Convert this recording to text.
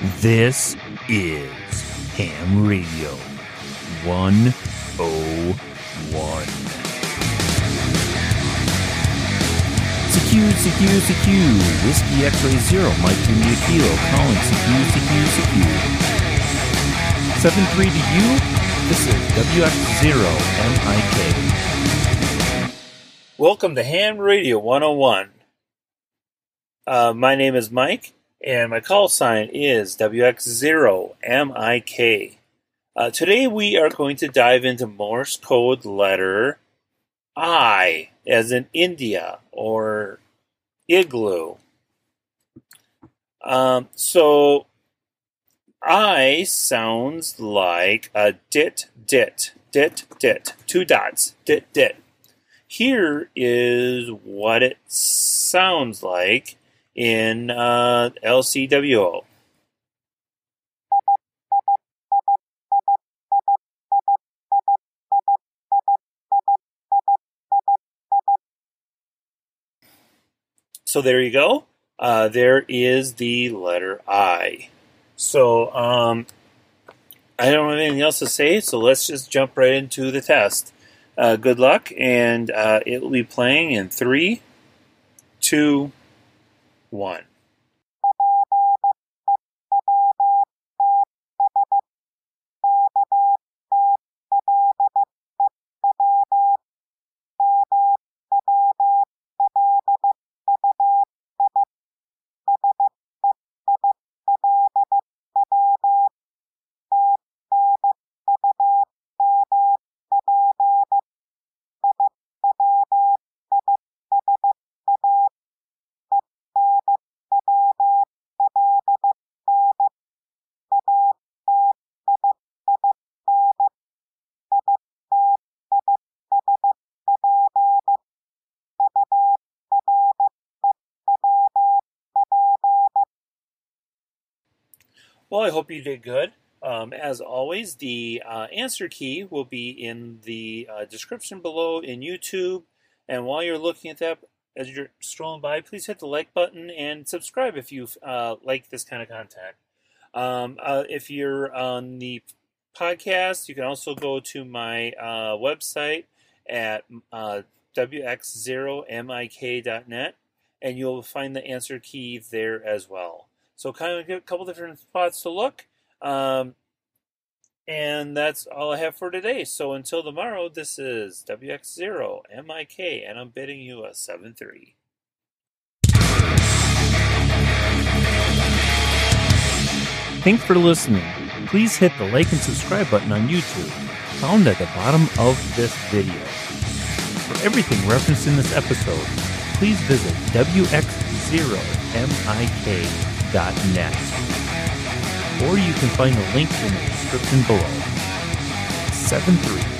This is Ham Radio 101. CQ, CQ, CQ. Whiskey X-Ray Zero, Mike India Kilo, calling CQ, CQ, CQ. 7-3 to you. This is WX0 MIK. Welcome to Ham Radio 101. Uh, my name is Mike, and my call sign is WX0MIK. Uh, today we are going to dive into Morse code letter I, as in India or igloo. Um, so I sounds like a dit, dit, dit, dit, two dots, dit, dit. Here is what it sounds like in uh, LCWO. So there you go. Uh, there is the letter I. So um, I don't have anything else to say, so let's just jump right into the test. Uh, good luck, and uh, it will be playing in three, two, one. Well, I hope you did good. Um, as always, the uh, answer key will be in the uh, description below in YouTube. And while you're looking at that, as you're strolling by, please hit the like button and subscribe if you uh, like this kind of content. Um, uh, if you're on the podcast, you can also go to my uh, website at uh, wx0mik.net and you'll find the answer key there as well. So kind of a couple different spots to look. Um, and that's all I have for today. So until tomorrow, this is WX0MIK, and I'm bidding you a 7 3. Thanks for listening. Please hit the like and subscribe button on YouTube, found at the bottom of this video. For everything referenced in this episode, please visit WX0MIK.com net, or you can find the link in the description below. 7 3.